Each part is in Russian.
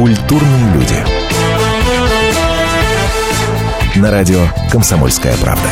Культурные люди. На радио «Комсомольская правда».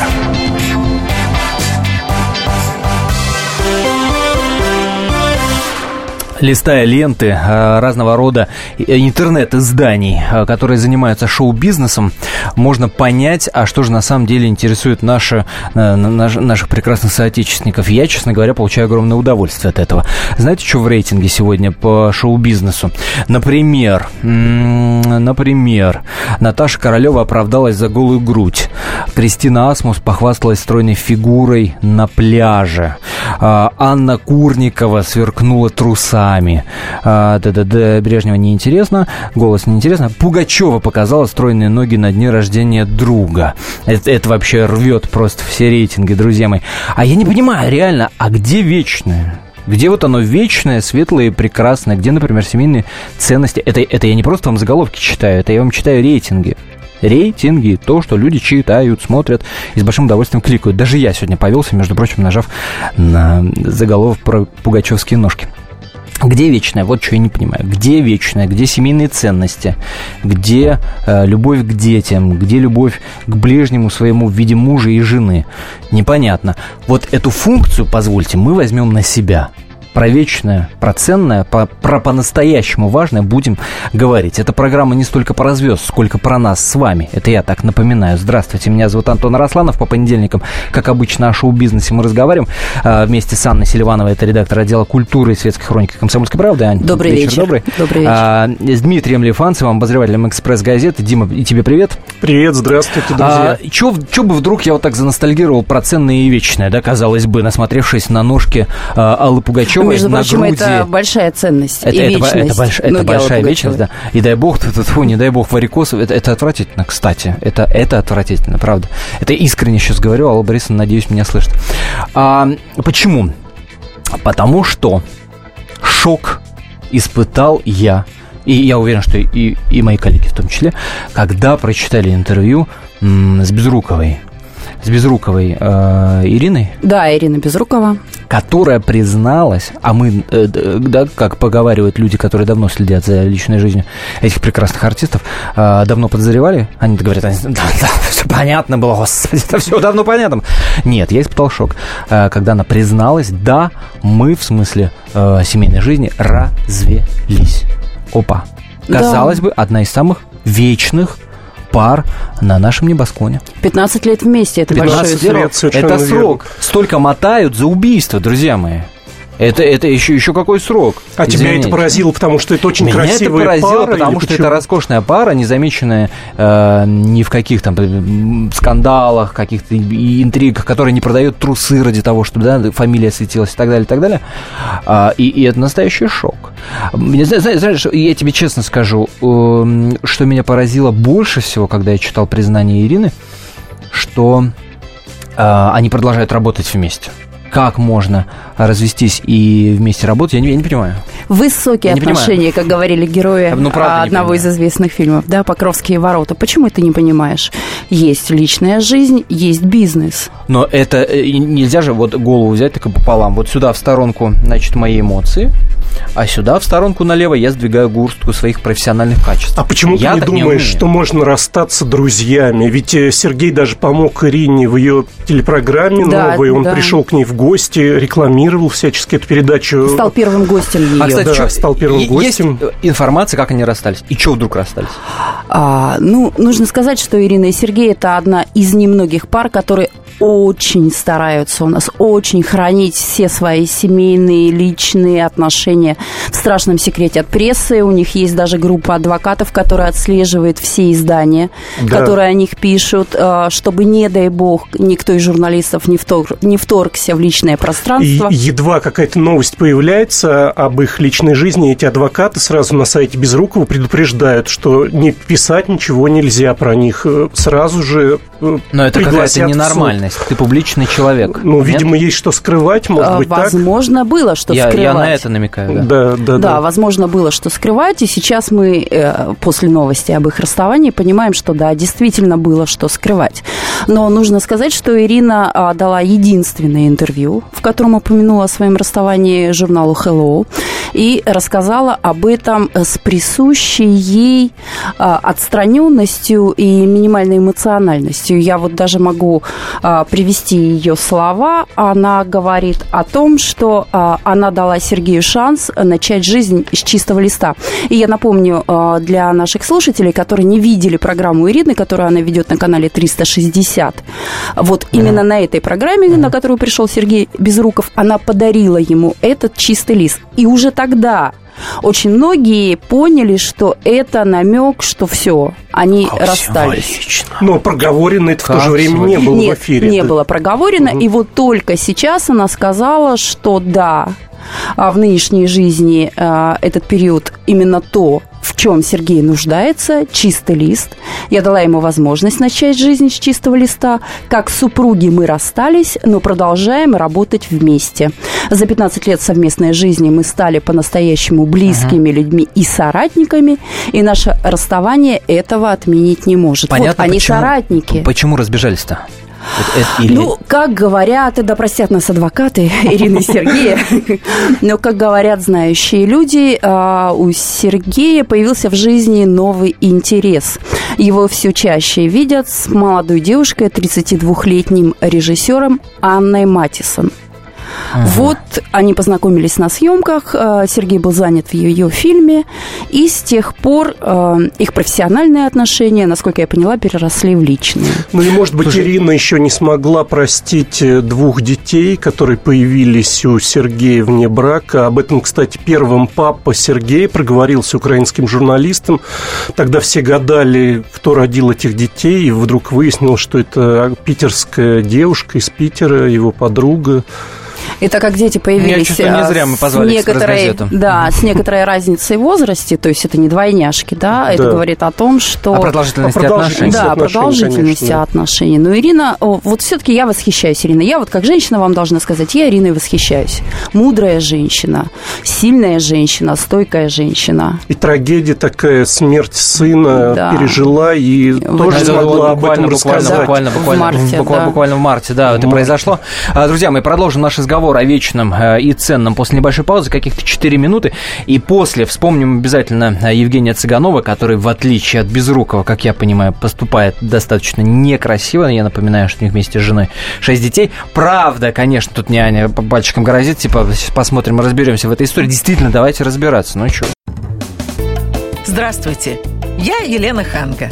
листая ленты э, разного рода интернет-изданий, э, которые занимаются шоу-бизнесом, можно понять, а что же на самом деле интересует наши, наших прекрасных соотечественников. Я, честно говоря, получаю огромное удовольствие от этого. Знаете, что в рейтинге сегодня по шоу-бизнесу? Например, например, Наташа Королева оправдалась за голую грудь. Кристина Асмус похвасталась стройной фигурой на пляже. Анна Курникова сверкнула труса устами. А, да, Брежнева неинтересно, голос неинтересно. Пугачева показала стройные ноги на дне рождения друга. Это, это вообще рвет просто все рейтинги, друзья мои. А я не понимаю, реально, а где вечное? Где вот оно вечное, светлое и прекрасное? Где, например, семейные ценности? Это, это я не просто вам заголовки читаю, это я вам читаю рейтинги. Рейтинги, то, что люди читают, смотрят и с большим удовольствием кликают. Даже я сегодня повелся, между прочим, нажав на заголовок про пугачевские ножки. Где вечное? Вот что я не понимаю. Где вечное? Где семейные ценности? Где э, любовь к детям? Где любовь к ближнему своему в виде мужа и жены? Непонятно. Вот эту функцию, позвольте, мы возьмем на себя про вечное, про ценное, про, про по-настоящему важное будем говорить. Эта программа не столько про звезд, сколько про нас с вами. Это я так напоминаю. Здравствуйте, меня зовут Антон Росланов. По понедельникам, как обычно, о шоу-бизнесе мы разговариваем. А, вместе с Анной Селивановой, это редактор отдела культуры и светской хроники «Комсомольской правды». Ань, добрый вечер. вечер. Добрый. Добрый вечер. А, с Дмитрием Лифанцевым, обозревателем «Экспресс-газеты». Дима, и тебе привет. Привет, здравствуйте, друзья. А, чё, чё бы вдруг я вот так заностальгировал про ценное и вечное, да, казалось бы, насмотревшись на ножки а, Аллы Пугачевой, Между прочим, груди это большая ценность это, и это, вечность. Это, больш, это большая вечность, да. И дай бог, фу, не дай бог, варикоз, это, это отвратительно, кстати. Это, это отвратительно, правда. Это искренне сейчас говорю, Алла Борисовна, надеюсь, меня слышит. А, почему? Потому что шок испытал я, и я уверен, что и, и мои коллеги в том числе, когда прочитали интервью с Безруковой с Безруковой э, Ириной. Да, Ирина Безрукова. Которая призналась, а мы, э, да, как поговаривают люди, которые давно следят за личной жизнью этих прекрасных артистов, э, давно подозревали, они говорят, да, да, все понятно было, господи, это все давно понятно. Нет, я испытал шок, э, когда она призналась, да, мы в смысле э, семейной жизни развелись. Опа. Казалось да. бы, одна из самых вечных пар на нашем небосклоне. 15 лет вместе, это 15 большой лет, срок. Это срок. Столько мотают за убийство, друзья мои. Это, это еще, еще какой срок? А Извините. тебя это поразило, потому что это очень Меня красивая это поразило, пара, потому что это роскошная пара, не замеченная э, ни в каких там скандалах, каких-то интригах, которые не продают трусы ради того, чтобы да, фамилия светилась и так далее, и так далее. А, и, и это настоящий шок. Знаешь, знаешь, я тебе честно скажу, э, что меня поразило больше всего, когда я читал признание Ирины, что э, они продолжают работать вместе как можно развестись и вместе работать, я не, я не понимаю. Высокие я отношения, как говорили герои ну, одного из известных фильмов, да, «Покровские ворота». Почему ты не понимаешь? Есть личная жизнь, есть бизнес. Но это э, нельзя же вот голову взять так и пополам. Вот сюда в сторонку, значит, мои эмоции, а сюда в сторонку налево я сдвигаю горстку своих профессиональных качеств. А почему я ты не думаешь, не что можно расстаться друзьями? Ведь э, Сергей даже помог Ирине в ее телепрограмме да, новой, он да. пришел к ней в гости, рекламировал всячески эту передачу. Стал первым гостем ее. А, кстати, да, что, стал первым есть гостем. Есть информация, как они расстались? И что вдруг расстались? А, ну, нужно сказать, что Ирина и Сергей – это одна из немногих пар, которые очень стараются у нас, очень хранить все свои семейные, личные отношения в страшном секрете от прессы. У них есть даже группа адвокатов, которая отслеживает все издания, да. которые о них пишут, э, чтобы, не дай бог, никто из журналистов не, втор, не вторгся в личное пространство. И едва какая-то новость появляется об их личной жизни, эти адвокаты сразу на сайте Безрукова предупреждают, что не писать ничего нельзя про них. Э, сразу же э, Но это какая-то ненормальность. Ты публичный человек. Ну, видимо, Нет? есть что скрывать, может а, быть, Возможно, так? было что я, скрывать. Я на это намекаю, да. Да, да, да. Да, возможно, было что скрывать, и сейчас мы э, после новости об их расставании понимаем, что да, действительно было что скрывать. Но нужно сказать, что Ирина а, дала единственное интервью, в котором упомянула о своем расставании журналу Hello. и рассказала об этом с присущей ей отстраненностью и минимальной эмоциональностью. Я вот даже могу привести ее слова. Она говорит о том, что она дала Сергею шанс начать жизнь с чистого листа. И я напомню для наших слушателей, которые не видели программу Ирины, которую она ведет на канале 360, вот именно на этой программе, на которую пришел Сергей Безруков, она подарила ему этот чистый лист. И уже тогда очень многие поняли, что это намек, что все, они а расстались. Но проговорено это как в то же время не было Нет, в эфире. не да. было проговорено, угу. и вот только сейчас она сказала, что да, а в нынешней жизни а, этот период именно то, в чем Сергей нуждается, чистый лист. Я дала ему возможность начать жизнь с чистого листа. Как супруги мы расстались, но продолжаем работать вместе. За 15 лет совместной жизни мы стали по-настоящему близкими uh-huh. людьми и соратниками, и наше расставание этого отменить не может. Понятно, вот они почему, соратники. Почему разбежались-то? Это, или... Ну, как говорят, да простят нас адвокаты Ирины и Сергея, но, как говорят знающие люди, а, у Сергея появился в жизни новый интерес. Его все чаще видят с молодой девушкой, 32-летним режиссером Анной Матисон. Ага. Вот они познакомились на съемках, э, Сергей был занят в ее фильме, и с тех пор э, их профессиональные отношения, насколько я поняла, переросли в личные. Ну и, может быть, Слушай, Ирина еще не смогла простить э, двух детей, которые появились у Сергея вне брака. Об этом, кстати, первым папа Сергей проговорился украинским журналистам. Тогда все гадали, кто родил этих детей, и вдруг выяснилось, что это питерская девушка из Питера, его подруга. Это как дети появились Я не зря мы позвали с некоторой, да, с некоторой разницей в возрасте, то есть это не двойняшки, да, да. это говорит о том, что... О продолжительности, о отношений. Да, отношений, продолжительности конечно. отношений. Но Ирина, вот все-таки я восхищаюсь Ириной. Я вот как женщина вам должна сказать, я Ириной восхищаюсь. Мудрая женщина, сильная женщина, стойкая женщина. И трагедия такая, смерть сына да. пережила и вот тоже это смогла об этом рассказать. Буквально, буквально, в марте, буквально, да. буквально в марте, да, это произошло. А, друзья, мы продолжим наш разговор разговор о вечном э, и ценном после небольшой паузы, каких-то 4 минуты. И после вспомним обязательно э, Евгения Цыганова, который, в отличие от Безрукова, как я понимаю, поступает достаточно некрасиво. Я напоминаю, что у них вместе с женой 6 детей. Правда, конечно, тут не Аня пальчиком грозит, типа, посмотрим, разберемся в этой истории. Действительно, давайте разбираться. Ну что? Здравствуйте, я Елена Ханга.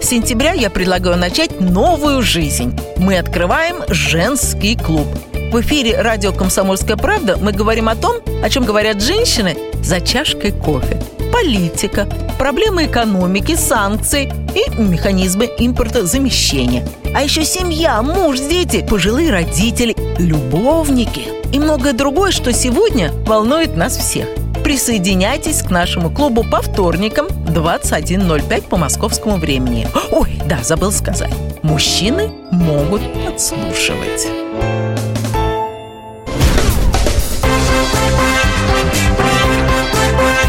С сентября я предлагаю начать новую жизнь. Мы открываем женский клуб – в эфире радио «Комсомольская правда» мы говорим о том, о чем говорят женщины за чашкой кофе. Политика, проблемы экономики, санкции и механизмы импортозамещения. А еще семья, муж, дети, пожилые родители, любовники и многое другое, что сегодня волнует нас всех. Присоединяйтесь к нашему клубу по вторникам 21.05 по московскому времени. Ой, да, забыл сказать. Мужчины могут подслушивать.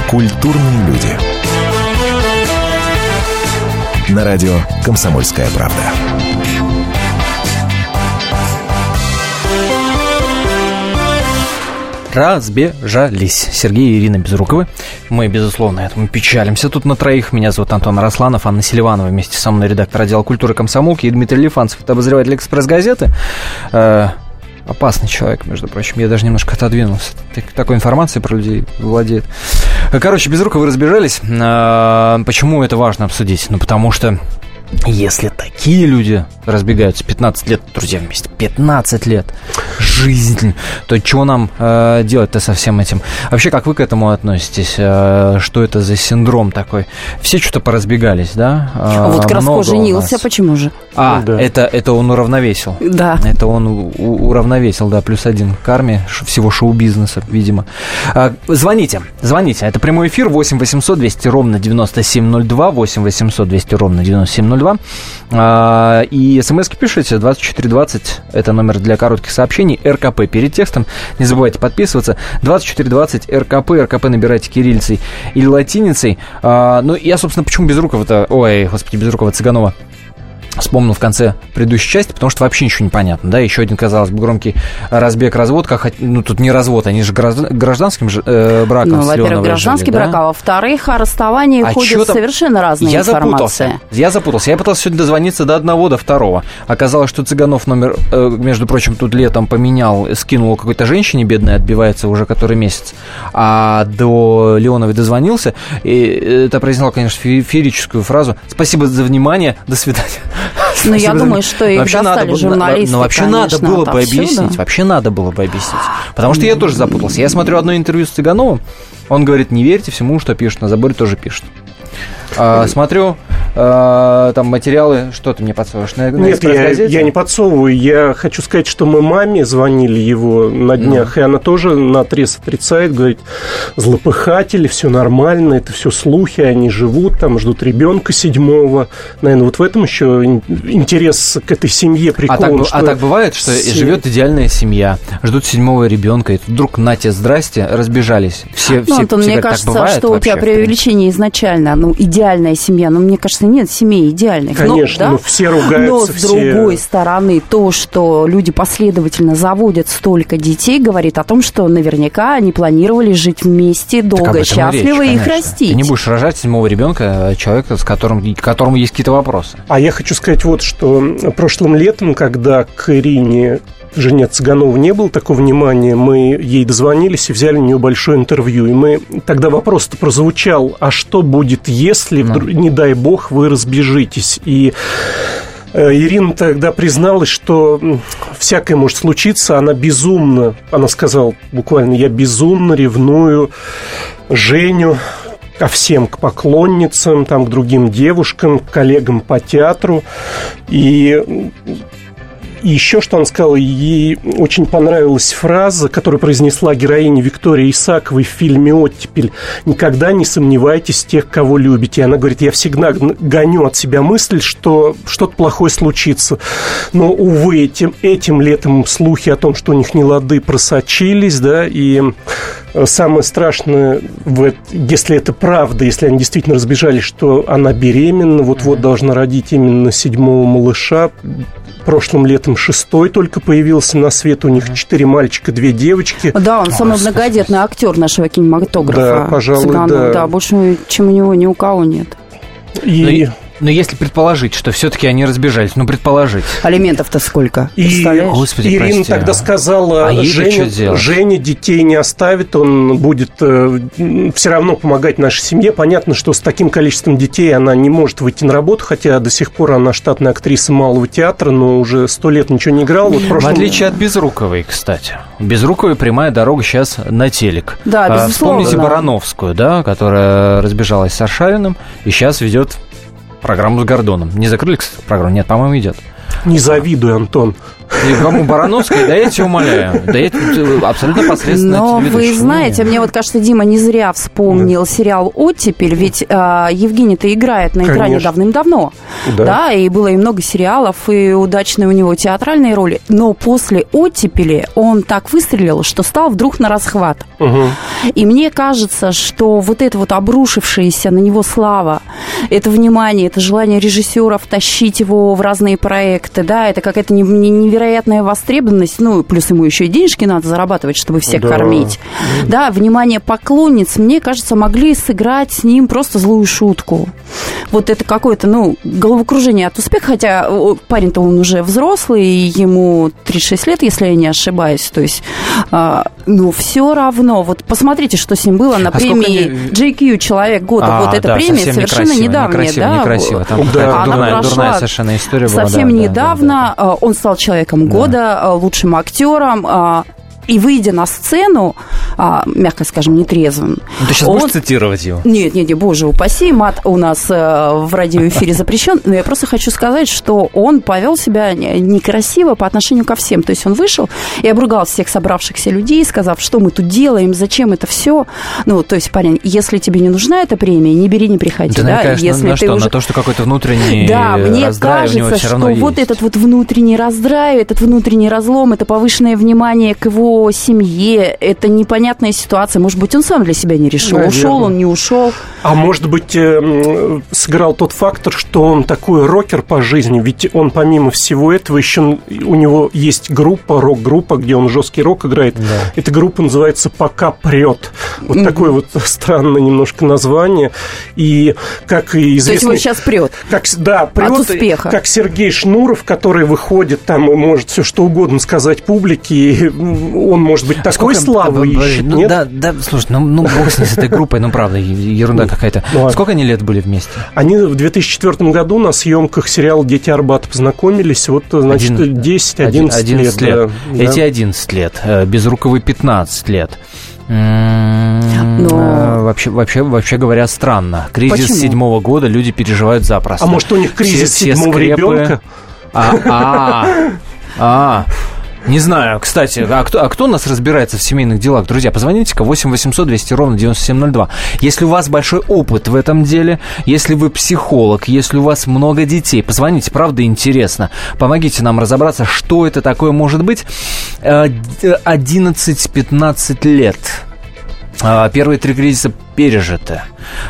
Культурные люди. На радио «Комсомольская правда». разбежались. Сергей и Ирина Безруковы. Мы, безусловно, этому печалимся тут на троих. Меня зовут Антон Росланов, Анна Селиванова вместе со мной, редактор отдела культуры комсомолки, и Дмитрий Лифанцев, это обозреватель «Экспресс-газеты». Опасный человек, между прочим. Я даже немножко отодвинулся. Такой информацией про людей владеет. Короче, без рук вы разбежались. А, почему это важно обсудить? Ну, потому что если такие люди разбегаются 15 лет, друзья вместе, 15 лет, жизнь, то чего нам э, делать-то со всем этим? Вообще, как вы к этому относитесь? Э, что это за синдром такой? Все что-то поразбегались, да? Э, а вот Краско женился, почему же? А, да. это, это он уравновесил. Да. Это он у, уравновесил, да, плюс один к армии, всего шоу-бизнеса, видимо. Э, звоните, звоните, это прямой эфир 8 800 200 ровно 9702, 8 800 200 ровно 9702. Э, и смс пишите 2420, это номер для коротких сообщений, РКП перед текстом. Не забывайте подписываться. 2420 РКП, РКП набирайте кириллицей или латиницей. А, ну, я, собственно, почему Безрукова-то, ой, господи, Безрукова, Цыганова вспомнил в конце предыдущей части, потому что вообще ничего не понятно, да, еще один, казалось бы, громкий разбег, развод, как, ну, тут не развод, они же гражданским же, э, браком Ну, во-первых, гражданский жили, брак, да? а во-вторых, о расставании А ходят там? совершенно разные Я информации. запутался. Я запутался. Я пытался сегодня дозвониться до одного, до второго. Оказалось, что Цыганов номер, э, между прочим, тут летом поменял, скинул какой-то женщине бедной, отбивается уже который месяц. А до Леоновой дозвонился. И это произнесла, конечно, фе- феерическую фразу. Спасибо за внимание. До свидания. Ну, я думаю, что их Вообще достали было- журналисты, Ну, вообще надо конечно, было бы объяснить. Вообще надо было бы объяснить. Потому что я тоже запутался. Я смотрю одно интервью с Цыгановым. Он говорит, не верьте всему, что пишут. На заборе тоже пишут. А, смотрю, а, там материалы, что ты мне подсовываешь? На, на Нет, я, я не подсовываю. Я хочу сказать, что мы маме звонили его на днях, и она тоже на отрез отрицает, говорит, злопыхатели, все нормально, это все слухи, они живут, там ждут ребенка седьмого. Наверное, вот в этом еще ин- интерес к этой семье А прикован. так, бу- что а так бывает, что все- живет идеальная семья, ждут седьмого ребенка, и тут вдруг нате, здрасте, разбежались. Все, Ну, все, Антон, все мне говорят, так кажется, что у тебя вообще, в принципе? преувеличение изначально. Ну, идеальная семья. Ну, мне кажется, нет семей идеальных. Но, Конечно, да, ну, все Но, ругаются, с все... другой стороны, то, что люди последовательно заводят столько детей, говорит о том, что наверняка они планировали жить вместе долго, этом и счастливо речь, и их растить. Ты не будешь рожать седьмого ребенка, а человека, с которым, к которому есть какие-то вопросы. А я хочу сказать вот, что прошлым летом, когда к Ирине жене Цыганову не было такого внимания, мы ей дозвонились и взяли у нее большое интервью. И мы тогда вопрос-то прозвучал, а что будет, если, вдруг, не дай бог, вы разбежитесь? И э, Ирина тогда призналась, что всякое может случиться, она безумно, она сказала буквально, я безумно ревную Женю ко всем, к поклонницам, там, к другим девушкам, к коллегам по театру. И и еще что он сказал, ей очень понравилась фраза, которую произнесла героиня Виктория Исаковой в фильме «Оттепель». «Никогда не сомневайтесь в тех, кого любите». И она говорит, я всегда гоню от себя мысль, что что-то плохое случится. Но, увы, этим, этим летом слухи о том, что у них не лады, просочились, да, и э, самое страшное, если это правда, если они действительно разбежались, что она беременна, вот-вот должна родить именно седьмого малыша, прошлым летом шестой только появился на свет. У них четыре мальчика, две девочки. Да, он самый многодетный актер нашего кинематографа. Да, пожалуй, Цыганов, да. больше, чем у него, ни у кого нет. И, Но если предположить, что все-таки они разбежались, ну, предположить. Алиментов-то сколько? и? Господи, Ирина прости, тогда а. сказала, А Женя? Женя детей не оставит, он будет все равно помогать нашей семье. Понятно, что с таким количеством детей она не может выйти на работу, хотя до сих пор она штатная актриса малого театра, но уже сто лет ничего не играла. Вот в В прошлом- отличие от Безруковой, кстати. Безруковой прямая дорога сейчас на телек. Да, А, безусловно. Вспомните Барановскую, да, которая разбежалась с Аршавиным и сейчас ведет программу с Гордоном. Не закрыли, кстати, программу? Нет, по-моему, идет. Не завидуй, Антон. И кому Барановской, да я тебя умоляю. Да я тут абсолютно посредственно Но вы знаете, мне вот кажется, Дима не зря вспомнил сериал «Оттепель», ведь а, Евгений-то играет на экране Конечно. давным-давно. Да. Да. и было и много сериалов, и удачные у него театральные роли. Но после «Оттепели» он так выстрелил, что стал вдруг на расхват. И мне кажется, что вот это вот обрушившаяся на него слава, это внимание, это желание режиссеров тащить его в разные проекты, да, это какая-то не- не- невероятная востребованность, ну, плюс ему еще и денежки надо зарабатывать, чтобы всех Да. кормить. Да, внимание поклонниц, мне кажется, могли сыграть с ним просто злую шутку. Вот это какое-то, ну, головокружение от успеха, хотя о, парень-то он уже взрослый, и ему 36 лет, если я не ошибаюсь, то есть, а, но все равно, вот посмотрите, что с ним было на А сколько премии они- JQ «Человек года», А, вот эта да, премия совсем совершенно некрасиво, недавняя, некрасиво, да, некрасиво. Там Да. дурная, прошла дурная совершенно история была. совсем да, да, недавно да, да. э, он стал человеком года, э, лучшим актером. Э, И выйдя на сцену, а, мягко скажем, нетрезвым. Ну, ты сейчас он- будешь цитировать его? Нет, нет, нет, боже упаси, мат у нас э, в радиоэфире запрещен, но я просто хочу сказать, что он повел себя не- некрасиво по отношению ко всем. То есть он вышел и обругал всех собравшихся людей, сказав, что мы тут делаем, зачем это все. Ну, то есть, парень, если тебе не нужна эта премия, не бери, не приходи. Да, да? конечно, если на ты что? уже... На то, что какой-то внутренний Да, мне кажется, что вот есть. этот вот внутренний раздрай, этот внутренний разлом, это повышенное внимание к его семье, это непонятная ситуация. Может быть, он сам для себя не решил, Наверное. ушел он, не ушел. А может быть, э, сыграл тот фактор, что он такой рокер по жизни, ведь он помимо всего этого еще у него есть группа, рок-группа, где он жесткий рок играет. Эта группа называется «Пока прет». Вот такое вот странное немножко название. И как и То есть известно... его сейчас прет. Как, да, прет, успеха. как Сергей Шнуров, который выходит там и может все что угодно сказать публике, и он может быть такой Сколько- славы ищет, ну, нет? Да, да, слушай, ну, ну бог с ней, с этой группой, ну правда, ерунда какая-то. ну. Сколько они лет были вместе? Они в 2004 году на съемках сериала «Дети Арбата» познакомились, вот, значит, Один- 10-11 Один- лет. 11 лет. да. Эти 11 лет, э, Безруковый 15 лет. М, Но- э, Вообще, вообще, вообще говоря, странно. Кризис Почему? седьмого года люди переживают запросто. А может, у них кризис Все- все седьмого скрепы- ребенка? А, а, а. Не знаю, кстати, а кто, а кто у нас разбирается в семейных делах? Друзья, позвоните-ка 8 800 200 ровно 9702. Если у вас большой опыт в этом деле, если вы психолог, если у вас много детей, позвоните, правда интересно. Помогите нам разобраться, что это такое может быть. Э, д- 11-15 лет. А, Первые три кризиса пережиты.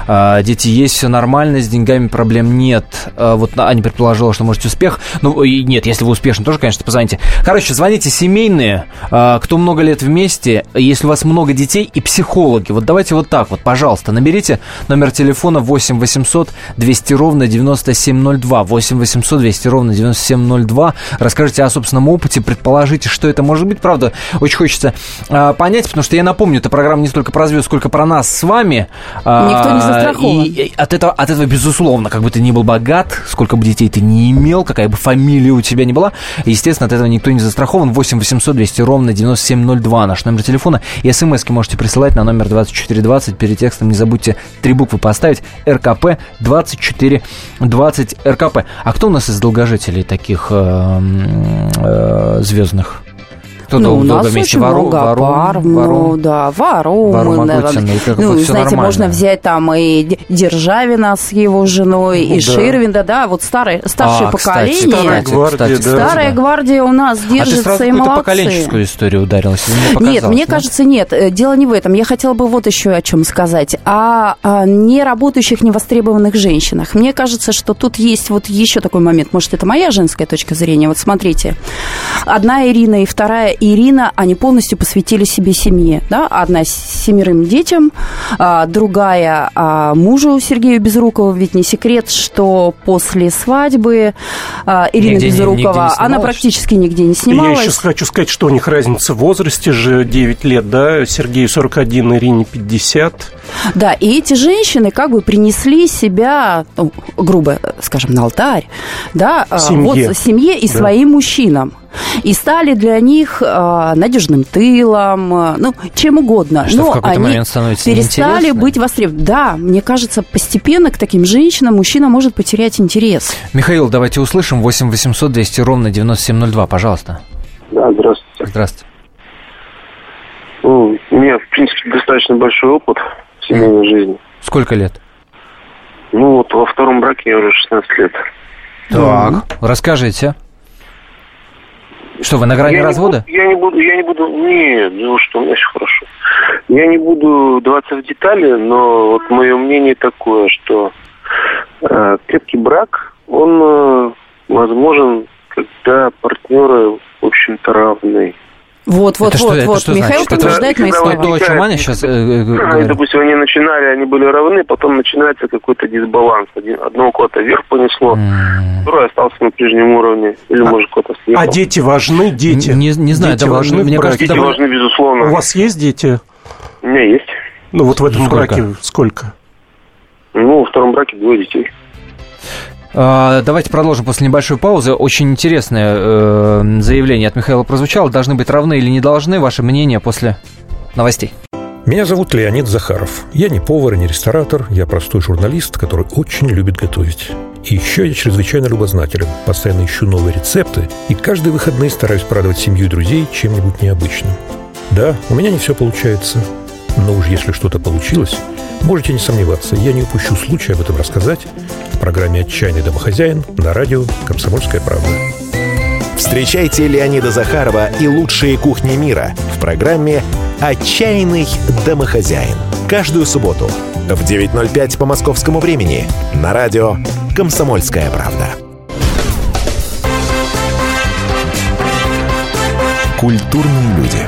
А, Дети есть, все нормально, с деньгами проблем нет. А, Вот Аня предположила, что может успех. Ну, и нет, если вы успешны, тоже, конечно, позвоните. Короче, звоните семейные, а, кто много лет вместе, если у вас много детей и психологи. Вот давайте вот так вот, пожалуйста, наберите номер телефона 8 800 200 ровно 9702. 8 800 200 ровно 9702. Расскажите о собственном опыте, предположите, что это может быть. Правда, очень хочется понять, потому что я напомню, эта программа не столько про звезд, сколько про нас с вами. А, Никто не застрахован. И, и от, этого, от этого, безусловно, как бы ты ни был богат, сколько бы детей ты не имел, какая бы фамилия у тебя ни была, естественно, от этого никто не застрахован. 8 800 200 ровно 9702 наш номер телефона. И смс можете присылать на номер 2420. Перед текстом не забудьте три буквы поставить. РКП 2420 РКП. А кто у нас из долгожителей таких э, м, э, звездных? Кто ну, у нас вместе? очень Вару- много Варум- пар, ну, Варум? да, Варум, Варум. Агутин, и как бы ну, всё знаете, нормально. можно взять там и Державина с его женой, и да. Ширвинда, да, вот старое, старшее А, кстати, поколение. Старая кстати, гвардия, кстати, да. Старая гвардия у нас А ты держится сразу и молодцы. поколенческую историю ударилась? мне Нет, мне кажется, нет. Э, Дело не в этом. Я хотела бы вот еще о чем сказать. О, о неработающих, невостребованных женщинах. Мне кажется, что тут есть вот еще такой момент. Может, это моя женская точка зрения. Вот смотрите. Одна Ирина и вторая Ирина, они полностью посвятили себе семье. Да? Одна семерым детям, а другая а, мужу Сергею Безрукову. Ведь не секрет, что после свадьбы а, Ирина Нигде не- нигде Безрукова, она практически нигде не Я снималась. еще хочу сказать, что у них разница в возрасте же 9 лет, да? Сергею 41, Ирине 50. Да, и эти женщины как бы принесли себя, ну, грубо скажем, на алтарь, да, Семье. вот семье и Да. своим мужчинам. И стали для них а, надежным тылом, а, ну, чем угодно. Что, в Но какой-то они момент становится перестали быть востребованы. Да, мне кажется, постепенно к таким женщинам мужчина может потерять интерес. Михаил, давайте услышим. 8 800 200 ровно 9702, пожалуйста. Да, здравствуйте. Здравствуйте. Ну, у меня, в принципе, достаточно большой опыт в семейной жизни. Сколько лет? Ну, вот во втором браке я уже 16 лет. Так, расскажите. Что, вы на грани я развода? Не буду, я не буду, я не буду, нет, ну что, у меня все хорошо. Я не буду вдаваться в детали, но вот мое мнение такое, что э, крепкий брак, он э, возможен, когда партнеры, в общем-то, равны. Вот, вот, Это что- вот, это вот. что Михаил значит? Это- подтверждает мои это слова. Это то, о чем Аня сейчас э, э, И, говорит. допустим, они начинали, они были равны, потом начинается какой-то дисбаланс. Один, одного куда-то вверх понесло, М, второй остался на прежнем уровне, или, А- может, куда-то съехал. А дети важны, дети. Не- не знаю, Дети это важны Мне кажется, Дети важны, безусловно. У вас есть дети? У меня есть. Ну, вот в этом Сколько? браке сколько? Ну, во втором браке двое детей. А, Давайте продолжим после небольшой паузы. Очень интересное э, заявление от Михаила прозвучало. Должны быть равны или не должны? Ваше мнение после новостей. Меня зовут Леонид Захаров. Я не повар и не ресторатор, я простой журналист, который очень любит готовить. И еще я чрезвычайно любознателен, постоянно ищу новые рецепты и каждые выходные стараюсь порадовать семью и друзей чем-нибудь необычным. Да, у меня не все получается, но уж если что-то получилось, можете не сомневаться, я не упущу случая об этом рассказать в программе «Отчаянный домохозяин» на радио «Комсомольская правда». Встречайте Леонида Захарова и лучшие кухни мира в программе «Отчаянный домохозяин». Каждую субботу в 9.05 по московскому времени на радио «Комсомольская правда». Культурные люди.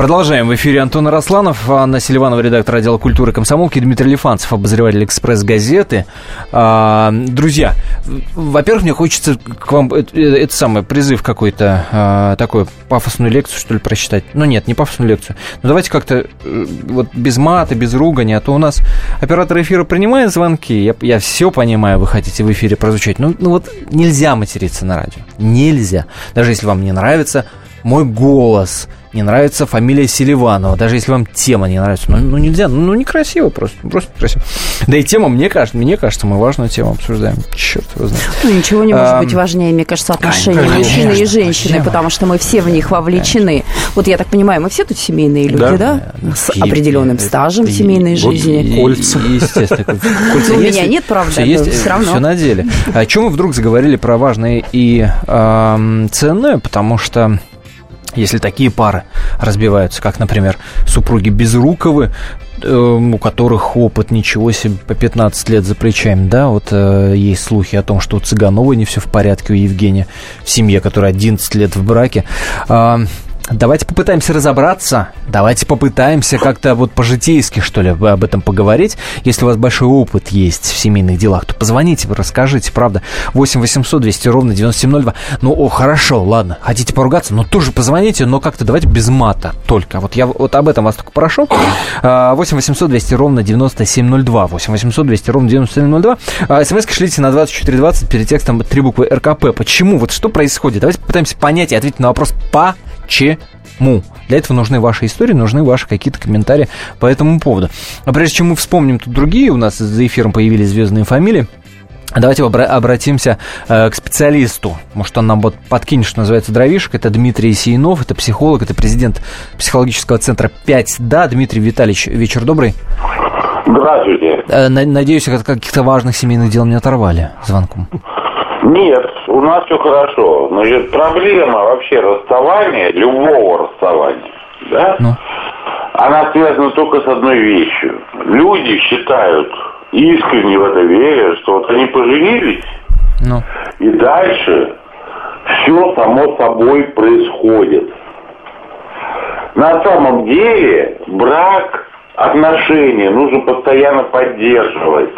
Продолжаем. В эфире Антон Росланов, Анна Селиванова, редактор отдела культуры комсомолки, Дмитрий Лифанцев, обозреватель «Экспресс-газеты». А, друзья, во-первых, мне хочется к вам это, это самое, призыв какой-то, а, такой пафосную лекцию, что ли, прочитать. Ну нет, не пафосную лекцию. Но давайте как-то э, вот без мата, без ругани, а то у нас оператор эфира принимает звонки. Я, я все понимаю, вы хотите в эфире прозвучать. Ну, ну вот нельзя материться на радио. Нельзя. Даже если вам не нравится мой голос – не нравится фамилия Селиванова, даже если вам тема не нравится. Ну, ну нельзя, ну, ну некрасиво просто, просто некрасиво. Да и тема, мне кажется, мне кажется, мы важную тему обсуждаем. Черт его знает. Ну, ничего не может а, быть важнее, мне кажется, отношения конечно, мужчины и женщины, тема. потому что мы все в них вовлечены. Конечно. Вот я так понимаю, мы все тут семейные люди, да? да? С и, определенным и, стажем и, семейной вот жизни. Кольца. Естественно. Кольца У меня нет, правда, все, есть, все равно. Все на деле. А чем мы вдруг заговорили про важное и ценное? Потому что если такие пары разбиваются, как, например, супруги Безруковы, эм, у которых опыт ничего себе по 15 лет за плечами, да, вот э, есть слухи о том, что у Цыганова не все в порядке у Евгения в семье, которая 11 лет в браке. Э, Давайте попытаемся разобраться, давайте попытаемся как-то вот по-житейски, что ли, об этом поговорить. Если у вас большой опыт есть в семейных делах, то позвоните, расскажите, правда. 8 800 200 ровно 9702. Ну, о, хорошо, ладно, хотите поругаться, но тоже позвоните, но как-то давайте без мата только. Вот я вот об этом вас только прошу. 8 800 200 ровно 9702. 8 800 200 ровно 9702. А, смс шлите на 2420 перед текстом три буквы РКП. Почему? Вот что происходит? Давайте попытаемся понять и ответить на вопрос «по» почему. Для этого нужны ваши истории, нужны ваши какие-то комментарии по этому поводу. А прежде чем мы вспомним тут другие, у нас за эфиром появились звездные фамилии, Давайте обра- обратимся э, к специалисту. Может, он нам вот подкинет, что называется, дровишек. Это Дмитрий Сиенов, это психолог, это президент психологического центра 5. Да, Дмитрий Витальевич, вечер добрый. Здравствуйте. Э, надеюсь, от каких-то важных семейных дел не оторвали звонком. Нет, у нас все хорошо. Значит, проблема вообще расставания, любого расставания, да, ну. она связана только с одной вещью. Люди считают, искренне в это верят, что вот они поженились, ну. и дальше все само собой происходит. На самом деле брак, отношения нужно постоянно поддерживать.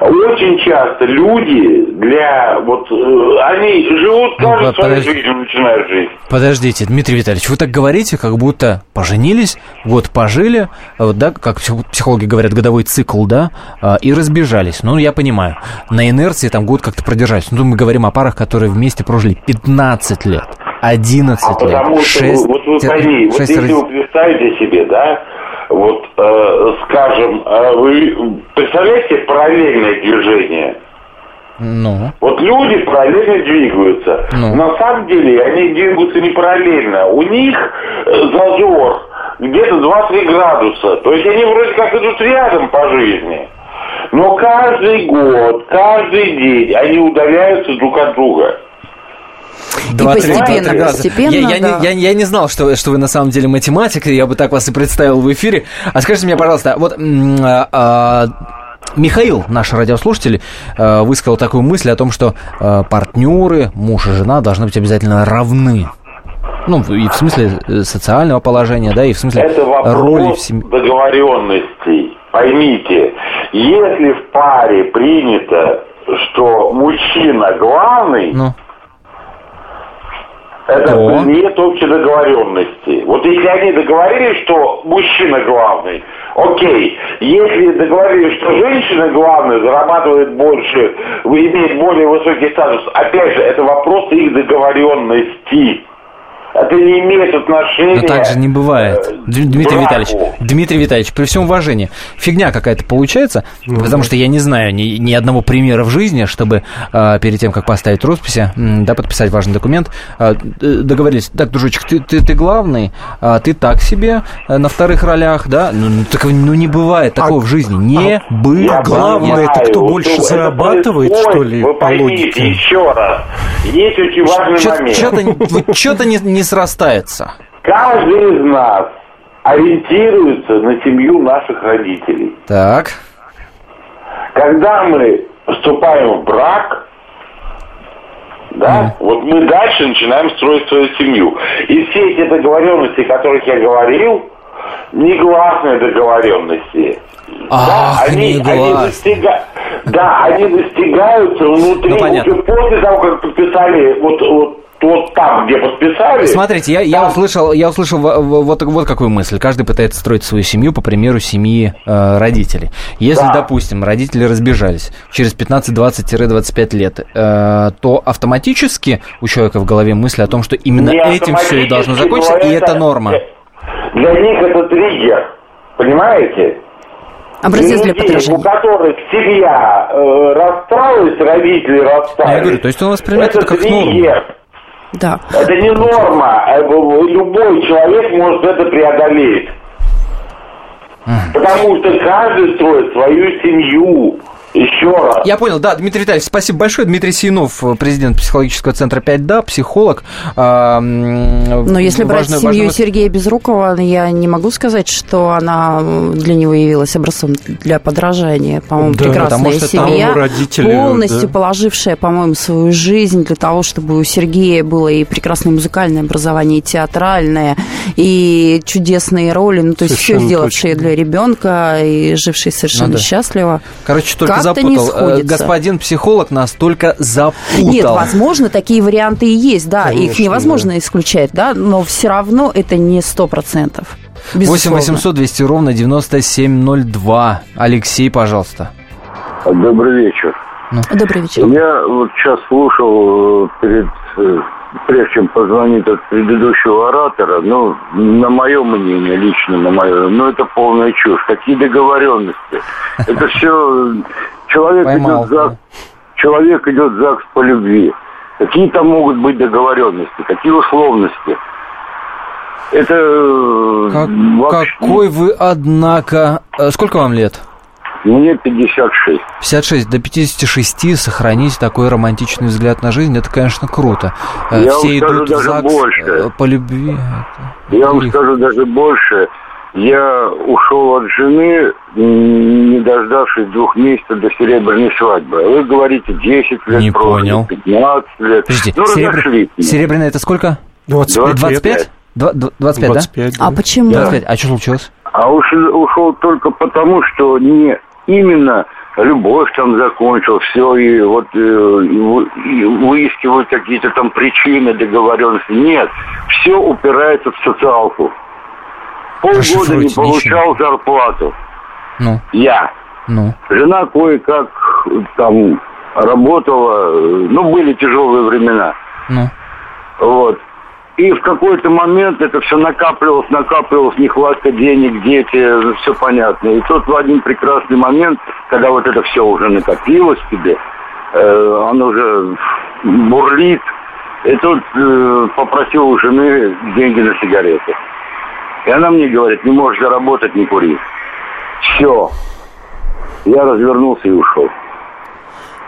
Очень часто люди для вот э, они живут ну, каждую свою жизнь, начинают жить. Подождите, Дмитрий Витальевич, вы так говорите, как будто поженились, вот пожили, вот, да, как психологи говорят, годовой цикл, да, а, и разбежались. Ну, я понимаю, на инерции там год как-то продержались. Ну, мы говорим о парах, которые вместе прожили 15 лет. 11 а лет. Потому что, 6, вот вы поймите, вот если вы представите себе, да, вот, э, скажем, э, вы представляете параллельное движение? Ну. Вот люди параллельно двигаются. Ну. На самом деле они двигаются не параллельно. У них э, зазор где-то 2-3 градуса. То есть они вроде как идут рядом по жизни. Но каждый год, каждый день они удаляются друг от друга. Два, и постепенно, три, постепенно, я, да. я, я, я не знал, что, что вы на самом деле математик, я бы так вас и представил в эфире. А скажите мне, пожалуйста, вот а, а, Михаил, наш радиослушатель, а, высказал такую мысль о том, что а, партнеры, муж и жена должны быть обязательно равны. Ну, и в смысле э, социального положения, да, и в смысле Это роли в семье. договоренностей. Поймите, если в паре принято, что мужчина главный, ну это то... нет общей договоренности. Вот если они договорились, что мужчина главный, окей. Если договорились, что женщина главная, зарабатывает больше, имеет более высокий статус, опять же, это вопрос их договоренности. Это не имеет отношения... Но так же не бывает. Э, Дмитрий Витальевич, Дмитрий Витальевич, при всем уважении, фигня какая-то получается, ну, потому что я не знаю ни, ни одного примера в жизни, чтобы э, перед тем, как поставить росписи, да, подписать важный документ, э, договорились, так, дружочек, ты, ты, ты главный, а ты так себе э, на вторых ролях, да? Ну, ну, так, ну не бывает такого а, в жизни. Не а, бывает. Главное, это кто больше зарабатывает, что ли, Вы поймите еще раз. Есть очень важный момент. Что-то не, не срастается. Каждый из нас ориентируется на семью наших родителей. Так. Когда мы вступаем в брак, да, mm. вот мы дальше начинаем строить свою семью. И все эти договоренности, о которых я говорил, негласные договоренности. Ах, да, они, они достига... да, они достигаются внутри, ну, уже после того, как подписали вот, вот вот там, где подписали. Смотрите, я, я услышал, я услышал вот, вот какую мысль. Каждый пытается строить свою семью по примеру семьи э, родителей. Если, да. допустим, родители разбежались через 15-20-25 лет, э, то автоматически у человека в голове мысль о том, что именно Не этим все и должно закончиться, и это норма. Для них это триггер, понимаете? Образец для подражания. У которых семья э, рассталась, родители расстались. Я говорю, то есть он воспринимает это, это как норму. Да. Это не норма. Э, любой человек может это преодолеть. Потому что каждый строит свою семью. Еще раз. Я понял, да, Дмитрий Витальевич, спасибо большое. Дмитрий Синов, президент психологического центра 5 да, психолог. А, Но если брать важную, семью важную... Сергея Безрукова, я не могу сказать, что она для него явилась образцом для подражания. По-моему, да, прекрасная семья, родители, полностью да. положившая, по-моему, свою жизнь для того, чтобы у Сергея было и прекрасное музыкальное образование, и театральное, и чудесные роли, ну, то есть все сделавшие точно. для ребенка и жившие совершенно ну, да. счастливо. Короче, только запутал. Не э. Господин психолог настолько запутал. Нет, возможно, такие варианты и есть, да, Конечно, их невозможно да. исключать, да, но все равно это не сто процентов. 8 800 200 ровно 9702. Алексей, пожалуйста. Добрый вечер. Ну. Добрый вечер. Я вот сейчас слушал э, перед э, прежде чем позвонить от предыдущего оратора, ну, на мое мнение, лично на мое, ну, это полная чушь. Какие договоренности? Это все... Человек идет за... Человек идет в ЗАГС по любви. Какие там могут быть договоренности? Какие условности? Это... Как, вообще... Какой вы, однако... Э, сколько вам лет? Мне 56. 56. До 56 сохранить такой романтичный взгляд на жизнь, это, конечно, круто. Э, Я Все вам скажу даже ЗАГС больше. Э, по любви. Я вам скажу даже больше. Я ушел от жены, не дождавшись двух месяцев до серебряной свадьбы. Вы говорите 10 лет, не прошло, понял. 15 лет. Подождите, ну, серебр... серебряная это сколько? 25. 25? 25, 25 да? А почему? 25. А что случилось? А ушел, ушел только потому, что не именно любовь там закончил, все, и вот э, и выискивают какие-то там причины договоренности. Нет, все упирается в социалку. Полгода не получал ничего. зарплату. Ну. Я. Ну. Жена кое-как там работала, ну, были тяжелые времена. Ну. Вот. И в какой-то момент это все накапливалось, накапливалось, нехватка денег, дети, все понятно. И тут в один прекрасный момент, когда вот это все уже накопилось тебе, э, оно уже бурлит, и тут э, попросил у жены деньги на сигареты. И она мне говорит, не можешь заработать, не кури. Все. Я развернулся и ушел.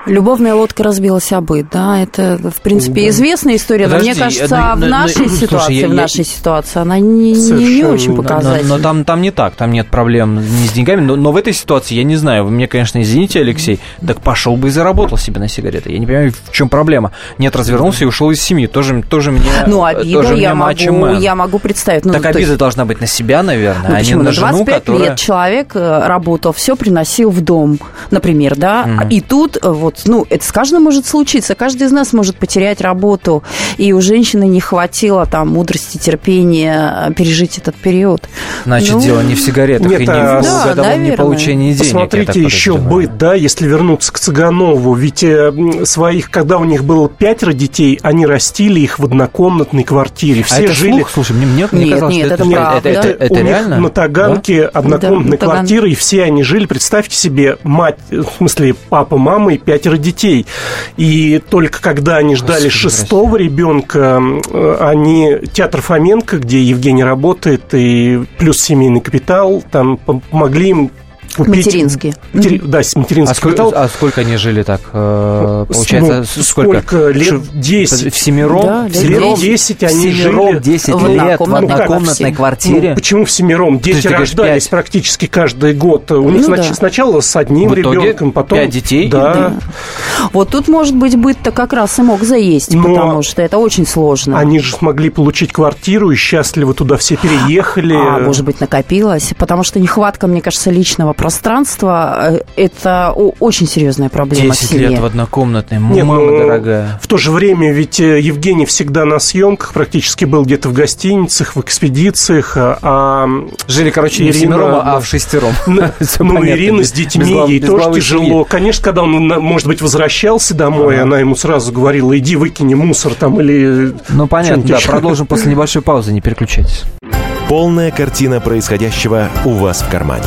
Любовная лодка разбилась о быт, да, это, в принципе, да. известная история, Подожди, но мне кажется, но, но, в нашей но, ситуации, слушай, я, в нашей я... ситуации она не, не, не очень показательна. Но, но там, там не так, там нет проблем не с деньгами, но, но в этой ситуации, я не знаю, вы мне, конечно, извините, Алексей, так пошел бы и заработал себе на сигареты. Я не понимаю, в чем проблема. Нет, развернулся и ушел из семьи, тоже, тоже мне Ну, обида тоже я, могу, я могу представить. Ну, так обида есть... должна быть на себя, наверное, ну, а почему? не на жену, 25 которая... лет человек э, работал, все приносил в дом, например, да, mm. и тут э, вот вот, ну, это с каждым может случиться. Каждый из нас может потерять работу. И у женщины не хватило там мудрости, терпения пережить этот период. Значит, ну, дело не в сигаретах нет, и не а... в да, годовом неполучении денег. Посмотрите еще быт, да, если вернуться к Цыганову. Ведь э, своих, когда у них было пятеро детей, они растили их в однокомнатной квартире. Все а это жили... Слух? Слушай, мне, мне, мне казалось, нет, что это, это, правда. это, это, это у реально? них на Таганке да? однокомнатная да, квартира, и все они жили, представьте себе, мать, в смысле, папа, мама и пятеро детей. И только когда они ждали Господи, шестого Россия. ребенка, они, театр Фоменко, где Евгений работает, и плюс семейный капитал, там помогли им купить... Материнские. Матери... Да, материнский а сколько, капитал. А сколько они жили так? Э, получается, ну, сколько? сколько? Лет 10. В семером? Да, семером 10 они семером жили... 10 в лет в однокомнатной ну, квартире? Ну, почему в семером? Дети рождались 5? практически каждый год. У них ну, да. сначала с одним ребенком, потом... 5 детей? Да. да. Вот тут, может быть, быт-то как раз и мог заесть, Но потому что это очень сложно. Они же смогли получить квартиру и счастливо туда все переехали. А, может быть, накопилось, потому что нехватка, мне кажется, личного пространства Э, это очень серьезная проблема 10 лет в однокомнатной, Нет, мама ну, дорогая. В то же время ведь э, Евгений всегда на съемках, практически был где-то в гостиницах, в экспедициях, а... а Жили, короче, Ирина, не в семером, а в шестером. Ну, Ирина с детьми, ей тоже тяжело. Конечно, когда он, может быть, возвращался домой, она ему сразу говорила, иди выкини мусор там или... Ну, понятно, да, продолжим после небольшой паузы, не переключайтесь. Полная картина происходящего у вас в кармане.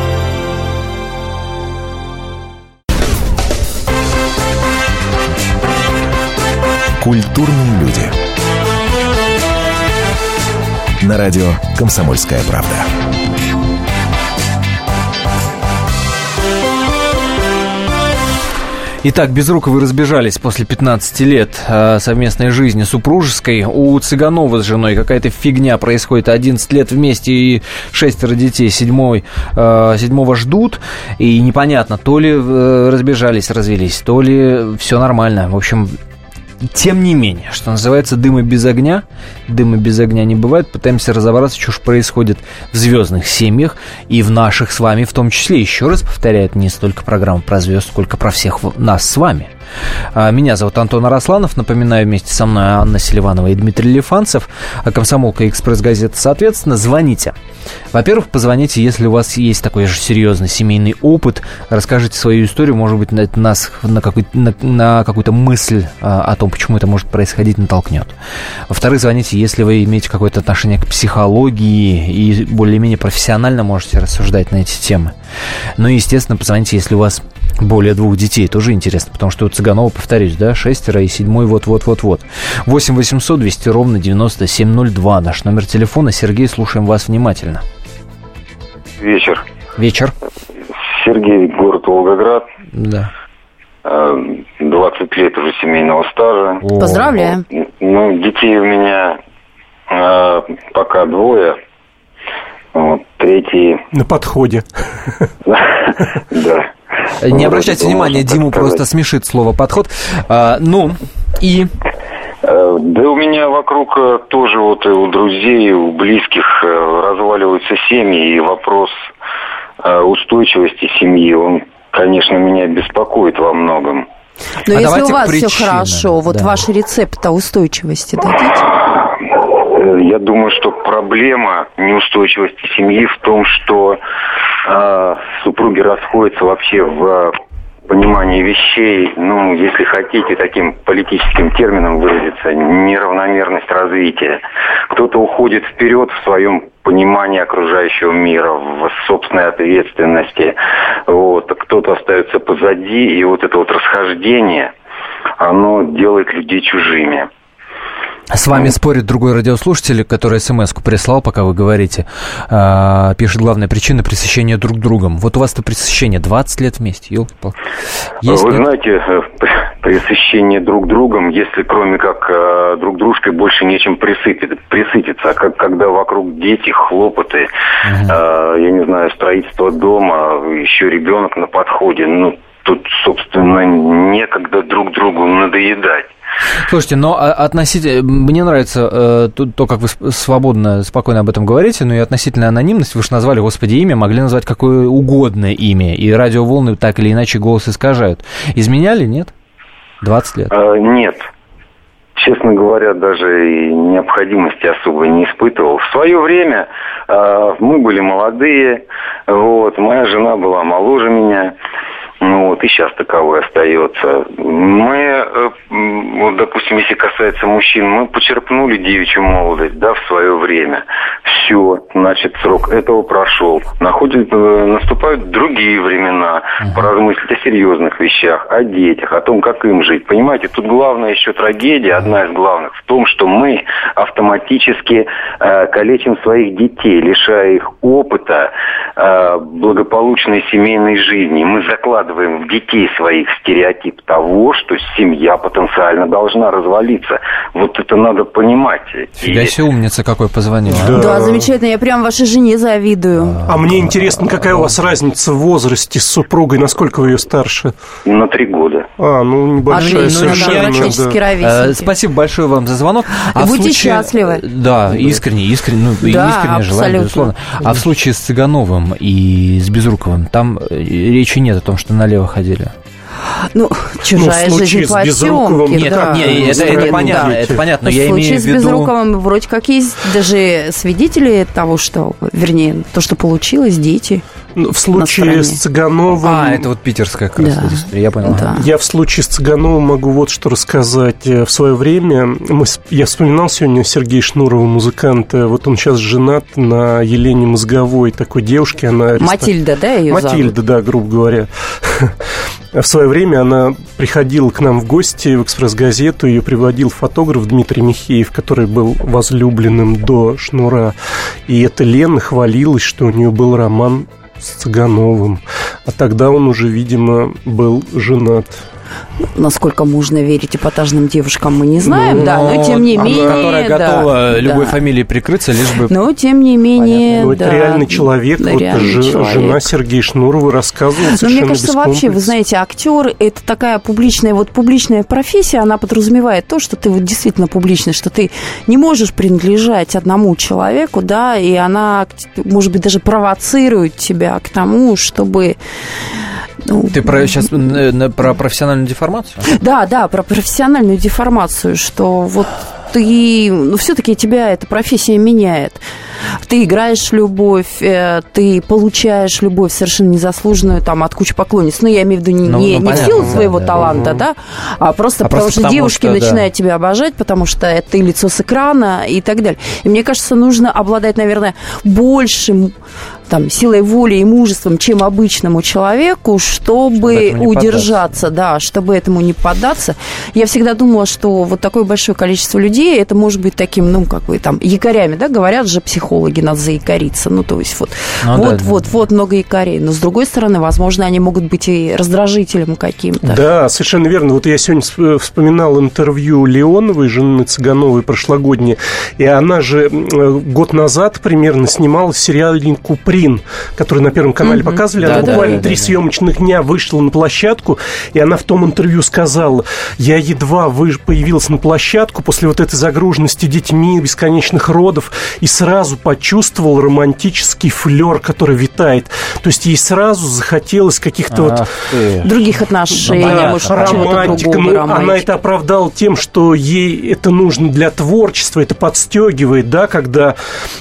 Культурные люди. На радио «Комсомольская правда». Итак, Безруковы разбежались после 15 лет э, совместной жизни супружеской. У Цыганова с женой какая-то фигня происходит. 11 лет вместе и шестеро детей. Седьмой, э, седьмого ждут. И непонятно, то ли э, разбежались, развелись, то ли все нормально. В общем, тем не менее, что называется, дыма без огня, дыма без огня не бывает, пытаемся разобраться, что же происходит в звездных семьях и в наших с вами в том числе. Еще раз повторяю, не столько программа про звезд, сколько про всех нас с вами – меня зовут Антон Арасланов. Напоминаю, вместе со мной Анна Селиванова и Дмитрий Лифанцев. А Комсомолка и Экспресс-газета, соответственно, звоните. Во-первых, позвоните, если у вас есть такой же серьезный семейный опыт. Расскажите свою историю, может быть, это нас на, на, на какую-то мысль а, о том, почему это может происходить, натолкнет. Во-вторых, звоните, если вы имеете какое-то отношение к психологии и более-менее профессионально можете рассуждать на эти темы. Ну и, естественно, позвоните, если у вас более двух детей. Тоже интересно, потому что у Цыганова, повторюсь, да, шестеро и седьмой вот-вот-вот-вот. 8 800 200 ровно 9702. Наш номер телефона. Сергей, слушаем вас внимательно. Вечер. Вечер. Сергей, город Волгоград. Да. 20 э, лет уже семейного стажа. О. Поздравляем. Ну, детей у меня э, пока двое. Вот, третий... На подходе. Да. Не обращайте внимания, Диму просто смешит слово «подход». А, ну, и... Э, да у меня вокруг э, тоже вот и у друзей, у близких э, разваливаются семьи, и вопрос устойчивости семьи, он, конечно, меня беспокоит во многом. Но а если у вас все хорошо, вот да. ваши рецепты устойчивости дадите? Я думаю, что проблема неустойчивости семьи в том, что э, супруги расходятся вообще в понимании вещей, ну, если хотите таким политическим термином выразиться, неравномерность развития. Кто-то уходит вперед в своем понимании окружающего мира, в собственной ответственности, вот, кто-то остается позади, и вот это вот расхождение, оно делает людей чужими. С вами спорит другой радиослушатель, который смс-ку прислал, пока вы говорите. Э, пишет, главная причина пресыщения друг другом. Вот у вас-то пресыщение 20 лет вместе, елки Есть, Вы нет? знаете, э, пресыщение друг другом, если кроме как э, друг дружкой больше нечем присыпить, присытиться. А как, когда вокруг дети, хлопоты, угу. э, я не знаю, строительство дома, еще ребенок на подходе, ну, тут, собственно, некогда друг другу надоедать. Слушайте, но относительно... Мне нравится э, то, то, как вы свободно, спокойно об этом говорите, но и относительно анонимности. Вы же назвали, господи, имя, могли назвать какое угодное имя. И радиоволны так или иначе голос искажают. Изменяли, нет? 20 лет? А, нет. Честно говоря, даже и необходимости особо не испытывал. В свое время э, мы были молодые, вот, моя жена была моложе меня. Ну вот, и сейчас таковой остается. Мы, э, вот, допустим, если касается мужчин, мы почерпнули девичью молодость, да, в свое время. Все, значит, срок этого прошел. Находят, э, наступают другие времена, uh-huh. поразмыслить о серьезных вещах, о детях, о том, как им жить. Понимаете, тут главная еще трагедия, одна из главных, в том, что мы автоматически э, калечим своих детей, лишая их опыта э, благополучной семейной жизни. Мы закладываем закладываем в детей своих стереотип того, что семья потенциально должна развалиться. Вот это надо понимать. Фига себе умница какой позвонил. Да. да, замечательно. Я прям вашей жене завидую. А мне интересно, какая у вас разница в возрасте с супругой? Насколько вы ее старше? На три года. А, ну небольшая а, совершенно. Ну, да. Э, спасибо большое вам за звонок. А Будьте случае... счастливы. Да, искренне, искренне, ну, да, искренне желаю, безусловно. А в случае с Цыгановым и с Безруковым, там э, речи нет о том, что налево ходили? Ну, чужая ну, жизнь по съемке, нет, да. Нет, это, это, понятно, да. это понятно, но я имею в виду... с Безруковым вроде как есть даже свидетели того, что, вернее, то, что получилось, дети. Ну, в случае с Цыгановым... А, это вот питерская как раз да. история, я понял. Да. Я в случае с Цыгановым могу вот что рассказать. Э, в свое время, мы, я вспоминал сегодня Сергея Шнурова, музыканта, вот он сейчас женат на Елене Мозговой, такой девушке, она... Матильда, да, ее Матильда, зовут? да, грубо говоря. В свое время она приходила к нам в гости в «Экспресс-газету», ее приводил фотограф Дмитрий Михеев, который был возлюбленным до Шнура. И эта Лена хвалилась, что у нее был роман с Цыгановым. А тогда он уже, видимо, был женат. Насколько можно верить эпатажным девушкам, мы не знаем, ну, да, но тем не менее... Которая да, готова любой да. фамилией прикрыться, лишь бы... Но тем не менее, Ну, это да, реальный человек, вот реальный ж, человек. жена Сергея Шнурова рассказывала Но мне кажется, вообще, вы знаете, актер – это такая публичная, вот публичная профессия, она подразумевает то, что ты вот действительно публичный, что ты не можешь принадлежать одному человеку, да, и она, может быть, даже провоцирует тебя к тому, чтобы ну, Ты про, сейчас про профессиональную деформацию? Да, да, про профессиональную деформацию, что вот ты, ну, все-таки тебя эта профессия меняет. Ты играешь любовь, э, ты получаешь любовь совершенно незаслуженную там от кучи поклонниц. Ну, я имею в виду не, ну, не, ну, не в силу своего да, таланта, да, да, а просто а потому просто что потому девушки что, начинают да. тебя обожать, потому что это ты лицо с экрана и так далее. И мне кажется, нужно обладать, наверное, большим там, силой воли и мужеством, чем обычному человеку, чтобы, чтобы удержаться, да, чтобы этому не поддаться. Я всегда думала, что вот такое большое количество людей, это может быть таким, ну, как бы там, якорями, да, говорят же психологи, надо заякориться. Ну, то есть вот, ну, вот, да, вот, да. вот много якорей. Но, с другой стороны, возможно, они могут быть и раздражителем каким-то. Да, совершенно верно. Вот я сегодня вспоминал интервью Леоновой, жены Цыгановой, прошлогодней, и она же год назад примерно снимала сериал «Купри» Грин, который на Первом канале угу. показывали. Да, она да, буквально да, три да, съемочных дня вышла на площадку, и она в том интервью сказала, я едва появилась на площадку после вот этой загруженности детьми, бесконечных родов, и сразу почувствовал романтический флер, который витает. То есть ей сразу захотелось каких-то вот... Ты. Других отношений, да, может, романтика. Ну, она это оправдала тем, что ей это нужно для творчества, это подстегивает, да, когда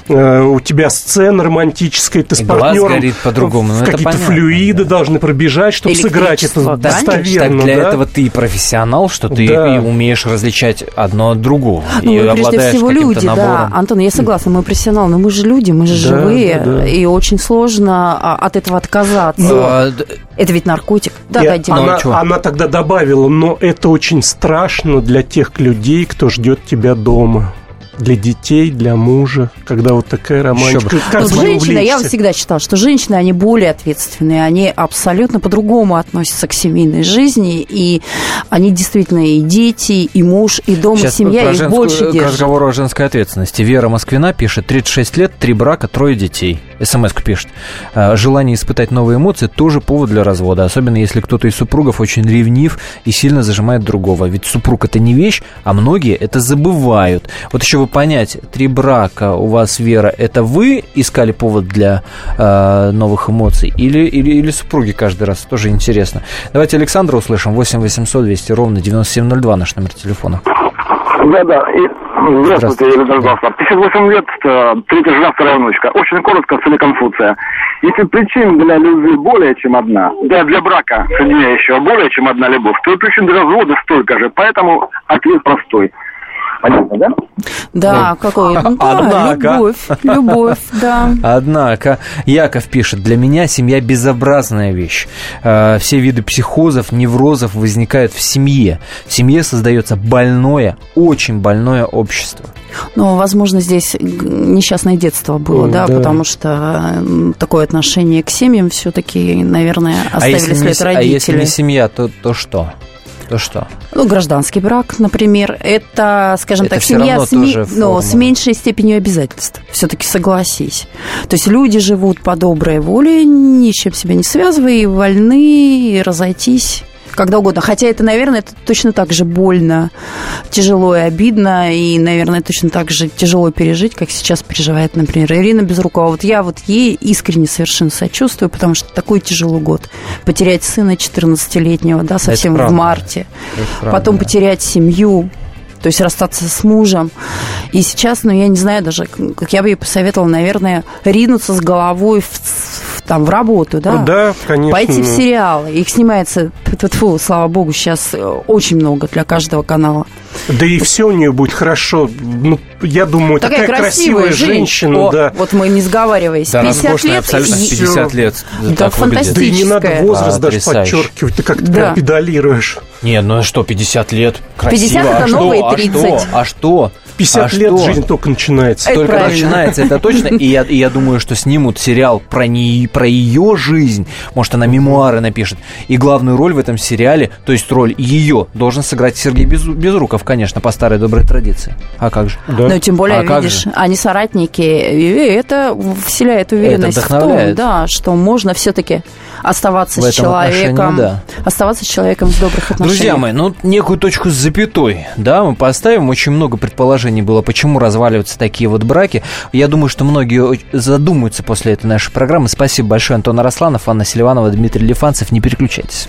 э, у тебя сцена романтическая, ты с партнером горит по-другому. Ну, какие-то флюиды да. должны пробежать, чтобы сыграть это достоверно. Так для да? этого ты профессионал, что ты да. и умеешь различать одно от другого. Ну, и прежде всего люди, набором. да. Антон, я согласна, мы профессионалы, но мы же люди, мы же да, живые, да, да. и очень сложно а, от этого отказаться. Но... А, это ведь наркотик. Да, да, она, она тогда добавила, но это очень страшно для тех людей, кто ждет тебя дома для детей, для мужа, когда вот такая романтика. Как вот женщины, я всегда считала, что женщины, они более ответственные, они абсолютно по-другому относятся к семейной жизни, и они действительно и дети, и муж, и дом, Сейчас и семья, их больше держат. разговору о женской ответственности. Вера Москвина пишет, 36 лет, три брака, трое детей. Смс пишет. «Э, желание испытать новые эмоции тоже повод для развода, особенно если кто-то из супругов очень ревнив и сильно зажимает другого. Ведь супруг это не вещь, а многие это забывают. Вот еще вы понять, три брака у вас, Вера, это вы искали повод для э, новых эмоций или, или, или супруги каждый раз? Тоже интересно. Давайте Александра услышим. 8 800 200 ровно 9702 наш номер телефона. Да-да. И... Здравствуйте, Юрий Дождался. 58 лет, э, третья жена, вторая внучка. Очень коротко, в Конфуция. Если причин для любви более чем одна, да, для брака, соединяющего, более чем одна любовь, то и причин для развода столько же. Поэтому ответ простой – Понятно, да? Да, какой? Ну, да, Однако. Любовь, любовь, да. Однако, Яков пишет, для меня семья безобразная вещь. Э, все виды психозов, неврозов возникают в семье. В семье создается больное, очень больное общество. Ну, возможно, здесь несчастное детство было, да, да, потому что такое отношение к семьям все-таки, наверное, а оставили а след не, родители. А если не семья, то, то что? То что? Ну, гражданский брак, например, это, скажем это так, семья с, ми... но с меньшей степенью обязательств. Все-таки согласись. То есть люди живут по доброй воле, ничем себя не связывая, и вольны разойтись когда угодно. Хотя это, наверное, это точно так же больно, тяжело и обидно, и, наверное, точно так же тяжело пережить, как сейчас переживает, например, Ирина Безрукова. Вот я вот ей искренне совершенно сочувствую, потому что такой тяжелый год. Потерять сына 14-летнего, да, совсем в марте. Потом потерять семью, то есть расстаться с мужем. И сейчас, ну, я не знаю даже, как я бы ей посоветовала, наверное, ринуться с головой в, в, там, в работу, да? Да, конечно. Пойти в сериалы. Их снимается, фу, слава богу, сейчас э, очень много для каждого канала. Да и все у нее будет хорошо. Ну, я думаю, такая, такая красивая, красивая женщина, О, да. Вот мы не сговариваясь. Да, 50 лет. абсолютно и... 50 лет. Да, фантастическая. Да и не надо возраст даже подчеркивать, ты как-то да. педалируешь. Не, ну а что, 50 лет, красиво. 50 это а новые 30. А что? А что? 50 а лет что? жизнь только начинается. Это только правильно. начинается, это точно. И я, и я думаю, что снимут сериал про, не, про ее жизнь. Может, она мемуары напишет. И главную роль в этом сериале, то есть роль ее, должен сыграть Сергей Без, Безруков, конечно, по старой доброй традиции. А как же? Да. Ну, тем более, а видишь, они соратники. И это вселяет уверенность это в том, да, что можно все-таки оставаться с человеком, да. оставаться с человеком в добрых отношениях. Друзья мои, ну некую точку с запятой, да, мы поставим. Очень много предположений было, почему разваливаются такие вот браки. Я думаю, что многие задумаются после этой нашей программы. Спасибо большое, Антон Арасланов, Анна Селиванова, Дмитрий Лифанцев. Не переключайтесь.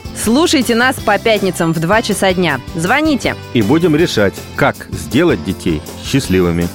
Слушайте нас по пятницам в 2 часа дня. Звоните. И будем решать, как сделать детей счастливыми.